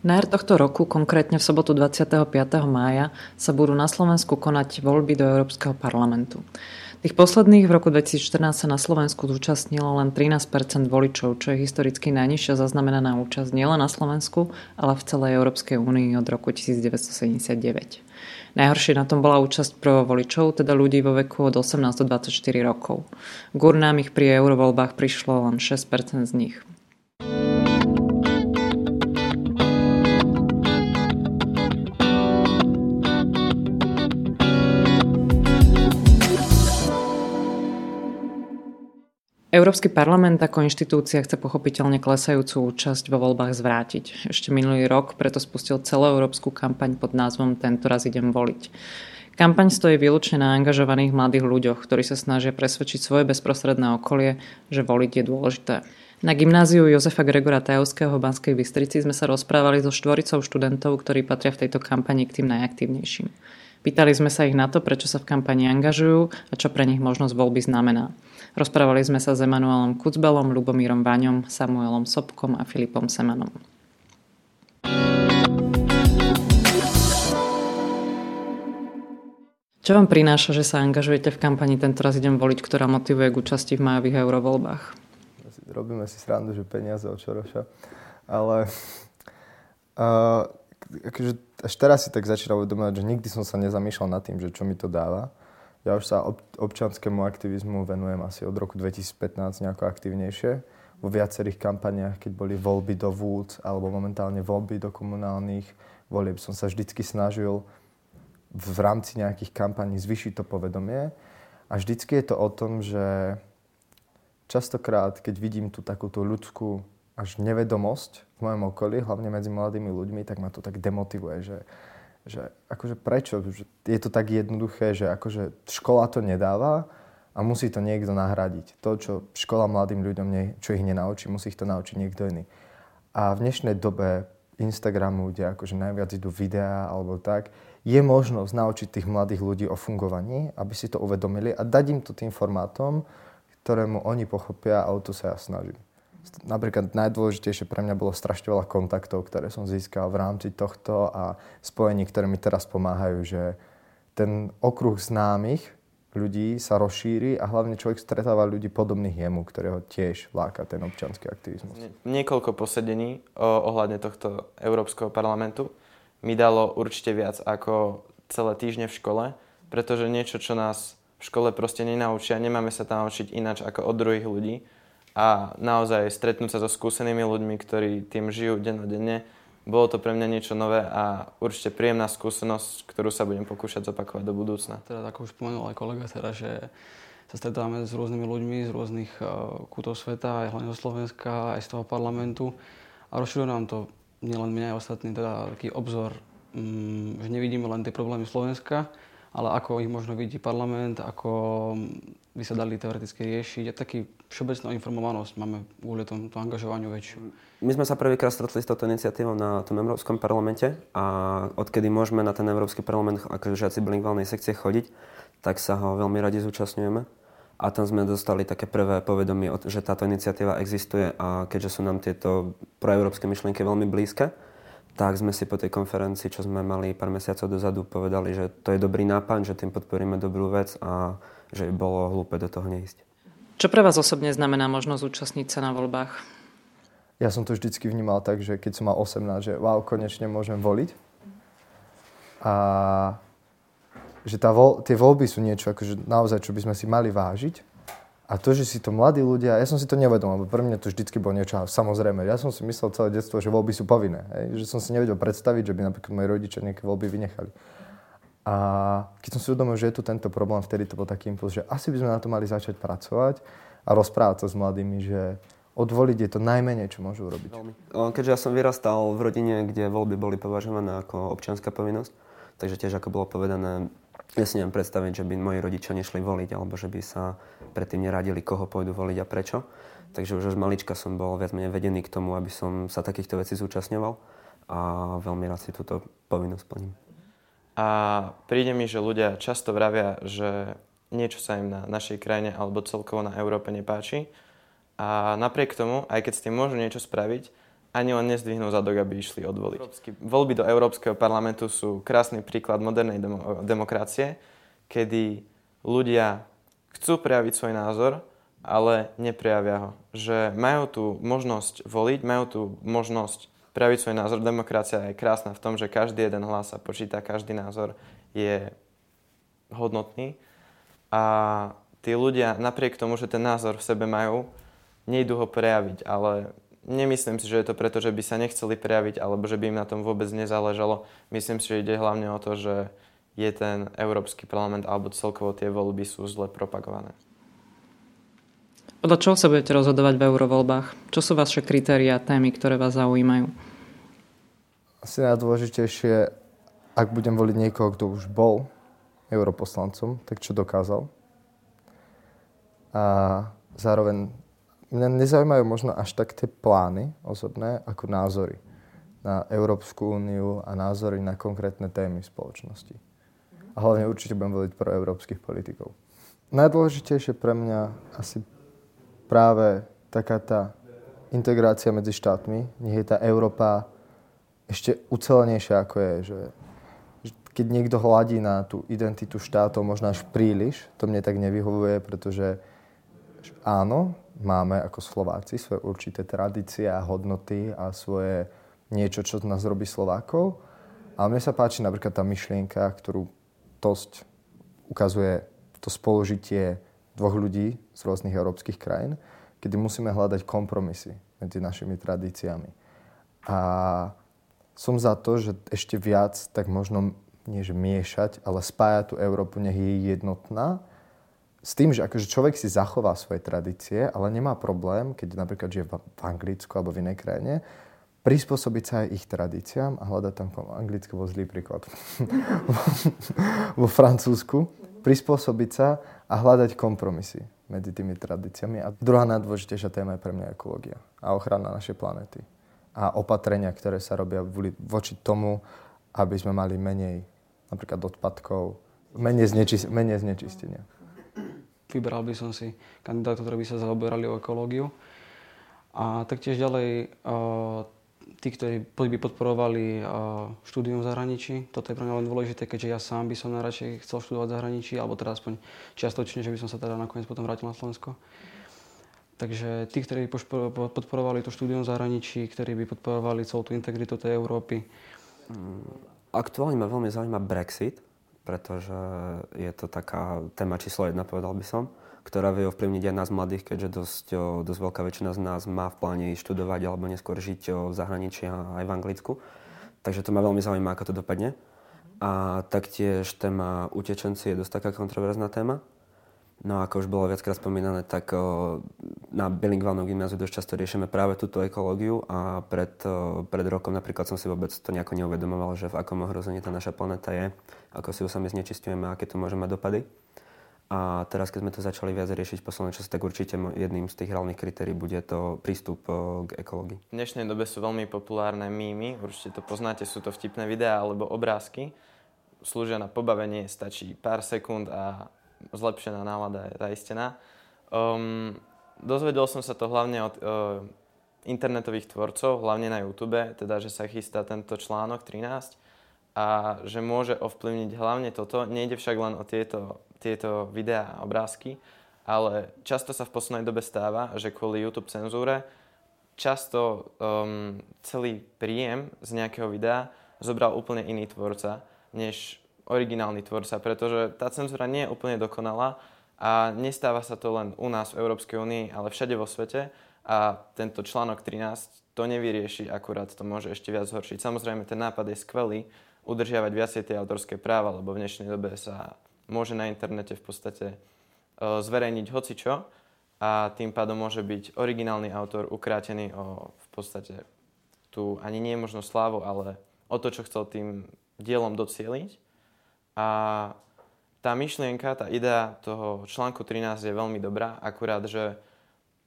Na jar tohto roku, konkrétne v sobotu 25. mája, sa budú na Slovensku konať voľby do Európskeho parlamentu. Tých posledných v roku 2014 sa na Slovensku zúčastnilo len 13 voličov, čo je historicky najnižšia zaznamenaná účasť nielen na Slovensku, ale v celej Európskej únii od roku 1979. Najhoršie na tom bola účasť voličov, teda ľudí vo veku od 18 do 24 rokov. Gurnám ich pri eurovoľbách prišlo len 6% z nich. Európsky parlament ako inštitúcia chce pochopiteľne klesajúcu účasť vo voľbách zvrátiť. Ešte minulý rok preto spustil celoeurópsku kampaň pod názvom Tento raz idem voliť. Kampaň stojí výlučne na angažovaných mladých ľuďoch, ktorí sa snažia presvedčiť svoje bezprostredné okolie, že voliť je dôležité. Na gymnáziu Jozefa Gregora Tajovského v Banskej Bystrici sme sa rozprávali so štvoricou študentov, ktorí patria v tejto kampani k tým najaktívnejším. Pýtali sme sa ich na to, prečo sa v kampani angažujú a čo pre nich možnosť voľby znamená. Rozprávali sme sa s Emanuelom Kucbelom, Lubomírom Vaňom, Samuelom Sobkom a Filipom Semanom. Čo vám prináša, že sa angažujete v kampani Tento raz idem voliť, ktorá motivuje k účasti v majových eurovoľbách? Robíme si srandu, že peniaze od Čoroša, ale uh, akože až teraz si tak začínam uvedomovať, že nikdy som sa nezamýšľal nad tým, že čo mi to dáva. Ja už sa ob- občanskému aktivizmu venujem asi od roku 2015 nejako aktivnejšie. Vo viacerých kampaniach, keď boli voľby do vúd alebo momentálne voľby do komunálnych volieb, som sa vždycky snažil v rámci nejakých kampaní zvyšiť to povedomie. A vždycky je to o tom, že častokrát, keď vidím tú takúto ľudskú až nevedomosť v mojom okolí, hlavne medzi mladými ľuďmi, tak ma to tak demotivuje, že že akože prečo? Že je to tak jednoduché, že akože škola to nedáva a musí to niekto nahradiť. To, čo škola mladým ľuďom, nie, čo ich nenaučí, musí ich to naučiť niekto iný. A v dnešnej dobe Instagramu, kde akože najviac idú videá alebo tak, je možnosť naučiť tých mladých ľudí o fungovaní, aby si to uvedomili a dať im to tým formátom, ktorému oni pochopia a o to sa ja snažím napríklad najdôležitejšie pre mňa bolo strašne veľa kontaktov, ktoré som získal v rámci tohto a spojení, ktoré mi teraz pomáhajú, že ten okruh známych ľudí sa rozšíri a hlavne človek stretáva ľudí podobných jemu, ktorého tiež láka ten občanský aktivizmus. Niekoľko posedení ohľadne tohto Európskeho parlamentu mi dalo určite viac ako celé týždne v škole, pretože niečo, čo nás v škole proste nenaučia, nemáme sa tam naučiť ináč ako od druhých ľudí, a naozaj stretnúť sa so skúsenými ľuďmi, ktorí tým žijú dennodenne. Bolo to pre mňa niečo nové a určite príjemná skúsenosť, ktorú sa budem pokúšať zopakovať do budúcna. Teda ako už spomenul aj kolega, teda, že sa stretávame s rôznymi ľuďmi z rôznych uh, kútov sveta, aj hlavne zo Slovenska, aj z toho parlamentu a rozširuje nám to nielen mňa, aj ostatní, teda taký obzor, um, že nevidíme len tie problémy Slovenska, ale ako ich možno vidí parlament, ako by sa dali teoreticky riešiť a taký všeobecnú informovanosť máme kvôli tomu angažovaniu väčšiu. My sme sa prvýkrát stretli s touto iniciatívou na tom Európskom parlamente a odkedy môžeme na ten Európsky parlament ako žiaci bilingválnej sekcie chodiť, tak sa ho veľmi radi zúčastňujeme. A tam sme dostali také prvé povedomie, že táto iniciatíva existuje a keďže sú nám tieto proeurópske myšlienky veľmi blízke, tak sme si po tej konferencii, čo sme mali pár mesiacov dozadu, povedali, že to je dobrý nápad, že tým podporíme dobrú vec a že by bolo hlúpe do toho neísť. Čo pre vás osobne znamená možnosť zúčastniť sa na voľbách? Ja som to vždycky vnímal tak, že keď som mal 18, že wow, konečne môžem voliť. A že tá vo, tie voľby sú niečo, akože naozaj, čo by sme si mali vážiť a to, že si to mladí ľudia, ja som si to nevedel, lebo pre mňa to vždycky bolo niečo samozrejme. Ja som si myslel celé detstvo, že voľby sú povinné. Hej? Že som si nevedel predstaviť, že by napríklad moji rodičia nejaké voľby vynechali. A keď som si uvedomil, že je tu tento problém, vtedy to bol taký impuls, že asi by sme na to mali začať pracovať a rozprávať sa s mladými, že odvoliť je to najmenej, čo môžu urobiť. Keďže ja som vyrastal v rodine, kde voľby boli považované ako občianská povinnosť, takže tiež ako bolo povedané, ja si neviem predstaviť, že by moji rodičia nešli voliť, alebo že by sa predtým neradili, koho pôjdu voliť a prečo. Takže už od malička som bol viac menej vedený k tomu, aby som sa takýchto vecí zúčastňoval a veľmi rád si túto povinnosť plním. A príde mi, že ľudia často vravia, že niečo sa im na našej krajine alebo celkovo na Európe nepáči. A napriek tomu, aj keď s tým môžu niečo spraviť, ani len nezdvihnú zadok, aby išli odvoliť. Európsky, voľby do Európskeho parlamentu sú krásny príklad modernej demo, demokracie, kedy ľudia chcú prejaviť svoj názor, ale neprejavia ho. Že majú tu možnosť voliť, majú tu možnosť prejaviť svoj názor. Demokracia je krásna v tom, že každý jeden hlas sa počíta, každý názor je hodnotný. A tí ľudia, napriek tomu, že ten názor v sebe majú, nejdu ho prejaviť, ale nemyslím si, že je to preto, že by sa nechceli prejaviť alebo že by im na tom vôbec nezáležalo. Myslím si, že ide hlavne o to, že je ten Európsky parlament alebo celkovo tie voľby sú zle propagované. Podľa čoho sa budete rozhodovať v eurovoľbách? Čo sú vaše kritéria, témy, ktoré vás zaujímajú? Asi najdôležitejšie, ak budem voliť niekoho, kto už bol europoslancom, tak čo dokázal. A zároveň mňa nezaujímajú možno až tak tie plány osobné, ako názory na Európsku úniu a názory na konkrétne témy spoločnosti. A hlavne určite budem voliť pro európskych politikov. Najdôležitejšie pre mňa asi práve taká tá integrácia medzi štátmi, nech je tá Európa ešte ucelenejšia ako je, že, keď niekto hladí na tú identitu štátov možno až príliš, to mne tak nevyhovuje, pretože áno, máme ako Slováci svoje určité tradície a hodnoty a svoje niečo, čo nás robí Slovákov. Ale mne sa páči napríklad tá myšlienka, ktorú dosť ukazuje to spolužitie dvoch ľudí z rôznych európskych krajín, kedy musíme hľadať kompromisy medzi našimi tradíciami. A som za to, že ešte viac tak možno nie že miešať, ale spájať tú Európu, nech je jednotná s tým, že akože človek si zachová svoje tradície, ale nemá problém, keď napríklad žije v Anglicku alebo v inej krajine, prispôsobiť sa aj ich tradíciám a hľadať tam anglicky bol zlý príklad. vo Francúzsku prispôsobiť sa a hľadať kompromisy medzi tými tradíciami. A druhá najdôležitejšia téma je pre mňa ekológia a ochrana našej planety. A opatrenia, ktoré sa robia voči tomu, aby sme mali menej napríklad odpadkov, menej, znečist- menej znečistenia vybral by som si kandidátov, ktorí by sa zaoberali o ekológiu. A taktiež ďalej tí, ktorí by podporovali štúdium v zahraničí. Toto je pre mňa len dôležité, keďže ja sám by som najradšej chcel študovať v zahraničí, alebo teda aspoň čiastočne, že by som sa teda nakoniec potom vrátil na Slovensko. Takže tí, ktorí podporovali to štúdium v zahraničí, ktorí by podporovali celú tú integritu tej Európy. Mm, aktuálne ma veľmi zaujíma Brexit, pretože je to taká téma číslo jedna, povedal by som, ktorá vie ovplyvniť aj nás mladých, keďže dosť, dosť veľká väčšina z nás má v pláne študovať alebo neskôr žiť v zahraničí aj v Anglicku. Takže to ma veľmi zaujíma, ako to dopadne. A taktiež téma utečenci je dosť taká kontroverzná téma. No ako už bolo viackrát spomínané, tak na bilingválnom gymnáziu dosť často riešime práve túto ekológiu a pred, pred rokom napríklad som si vôbec to nejako neuvedomoval, že v akom ohrození tá naša planéta je, ako si ju sami znečistujeme a aké to môže mať dopady. A teraz, keď sme to začali viac riešiť v poslednom čase, tak určite jedným z tých hlavných kritérií bude to prístup k ekológii. V dnešnej dobe sú veľmi populárne mýmy, určite to poznáte, sú to vtipné videá alebo obrázky. Slúžia na pobavenie, stačí pár sekúnd a zlepšená nálada je zaistená. Um, dozvedel som sa to hlavne od uh, internetových tvorcov, hlavne na YouTube, teda, že sa chystá tento článok 13 a že môže ovplyvniť hlavne toto. Nejde však len o tieto, tieto videá a obrázky, ale často sa v poslednej dobe stáva, že kvôli YouTube cenzúre často um, celý príjem z nejakého videa zobral úplne iný tvorca, než originálny tvorca, pretože tá cenzúra nie je úplne dokonalá a nestáva sa to len u nás v Európskej únii, ale všade vo svete a tento článok 13 to nevyrieši, akurát to môže ešte viac zhoršiť. Samozrejme, ten nápad je skvelý, udržiavať viacej tie autorské práva, lebo v dnešnej dobe sa môže na internete v podstate e, zverejniť hocičo a tým pádom môže byť originálny autor ukrátený o v podstate tu ani nie je možno slávu, ale o to, čo chcel tým dielom docieliť. A tá myšlienka, tá idea toho článku 13 je veľmi dobrá, akurát, že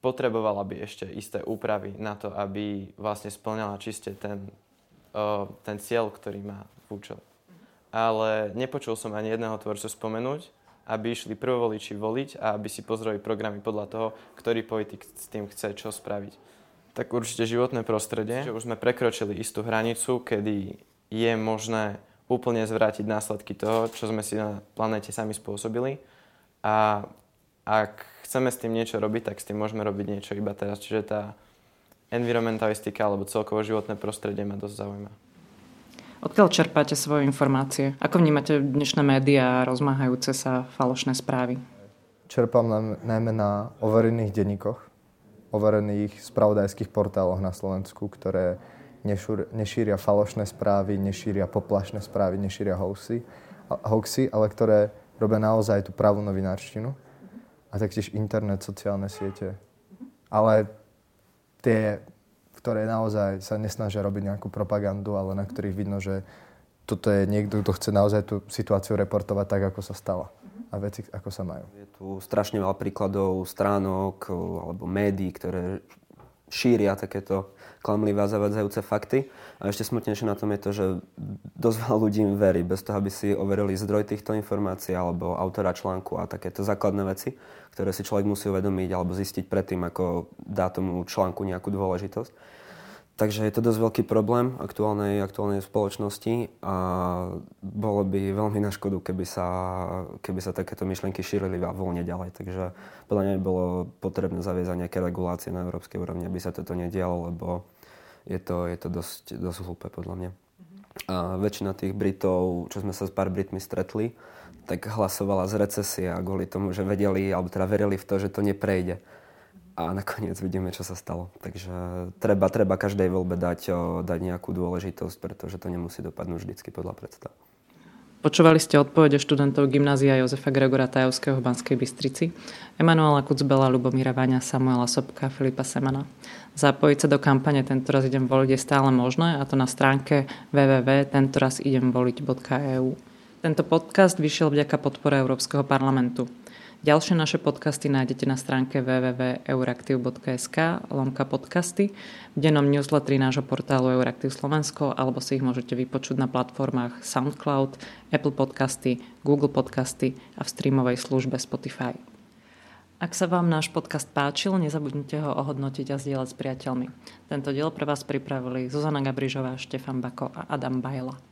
potrebovala by ešte isté úpravy na to, aby vlastne splňala čiste ten, ten cieľ, ktorý má v účel. Ale nepočul som ani jedného tvorcu spomenúť, aby išli prvovoliči voliť a aby si pozreli programy podľa toho, ktorý politik s tým chce čo spraviť. Tak určite životné prostredie. Že už sme prekročili istú hranicu, kedy je možné úplne zvrátiť následky toho, čo sme si na planéte sami spôsobili. A ak chceme s tým niečo robiť, tak s tým môžeme robiť niečo iba teraz. Čiže tá environmentalistika alebo celkovo životné prostredie ma dosť zaujíma. Odkiaľ čerpáte svoje informácie? Ako vnímate dnešné médiá rozmáhajúce sa falošné správy? Čerpám najmä na overených denníkoch, overených spravodajských portáloch na Slovensku, ktoré nešíria falošné správy, nešíria poplašné správy, nešíria hoaxy, hoaxy, ale ktoré robia naozaj tú pravú novinárštinu a taktiež internet, sociálne siete. Ale tie, ktoré naozaj sa nesnažia robiť nejakú propagandu, ale na ktorých vidno, že toto je niekto, kto chce naozaj tú situáciu reportovať tak, ako sa stala a veci, ako sa majú. Je tu strašne veľa príkladov stránok alebo médií, ktoré šíria takéto klamlivé a zavadzajúce fakty. A ešte smutnejšie na tom je to, že dosť veľa ľudí im verí, bez toho, aby si overili zdroj týchto informácií alebo autora článku a takéto základné veci, ktoré si človek musí uvedomiť alebo zistiť predtým, ako dá tomu článku nejakú dôležitosť. Takže je to dosť veľký problém aktuálnej, aktuálnej spoločnosti a bolo by veľmi na škodu, keby sa, keby sa takéto myšlienky šírili a voľne ďalej. Takže podľa mňa bolo potrebné zaviesť nejaké regulácie na európskej úrovni, aby sa toto nedialo, lebo je to, je to dosť, dosť hlúpe podľa mňa. A väčšina tých Britov, čo sme sa s pár Britmi stretli, tak hlasovala z recesie a kvôli tomu, že vedeli, alebo teda verili v to, že to neprejde a nakoniec vidíme, čo sa stalo. Takže treba, treba každej voľbe dať, dať nejakú dôležitosť, pretože to nemusí dopadnúť vždycky podľa predstav. Počúvali ste odpovede študentov gymnázia Jozefa Gregora Tajovského v Banskej Bystrici, Emanuela Kucbela, Lubomíra Váňa, Samuela Sobka, Filipa Semana. Zapojiť sa do kampane Tento raz idem voliť je stále možné a to na stránke www.tentorazidemvoliť.eu. Tento podcast vyšiel vďaka podpore Európskeho parlamentu. Ďalšie naše podcasty nájdete na stránke www.euraktiv.sk lomka podcasty, v dennom newsletteri nášho portálu Euraktiv Slovensko alebo si ich môžete vypočuť na platformách SoundCloud, Apple Podcasty, Google Podcasty a v streamovej službe Spotify. Ak sa vám náš podcast páčil, nezabudnite ho ohodnotiť a zdieľať s priateľmi. Tento diel pre vás pripravili Zuzana Gabrižová, Štefan Bako a Adam Bajla.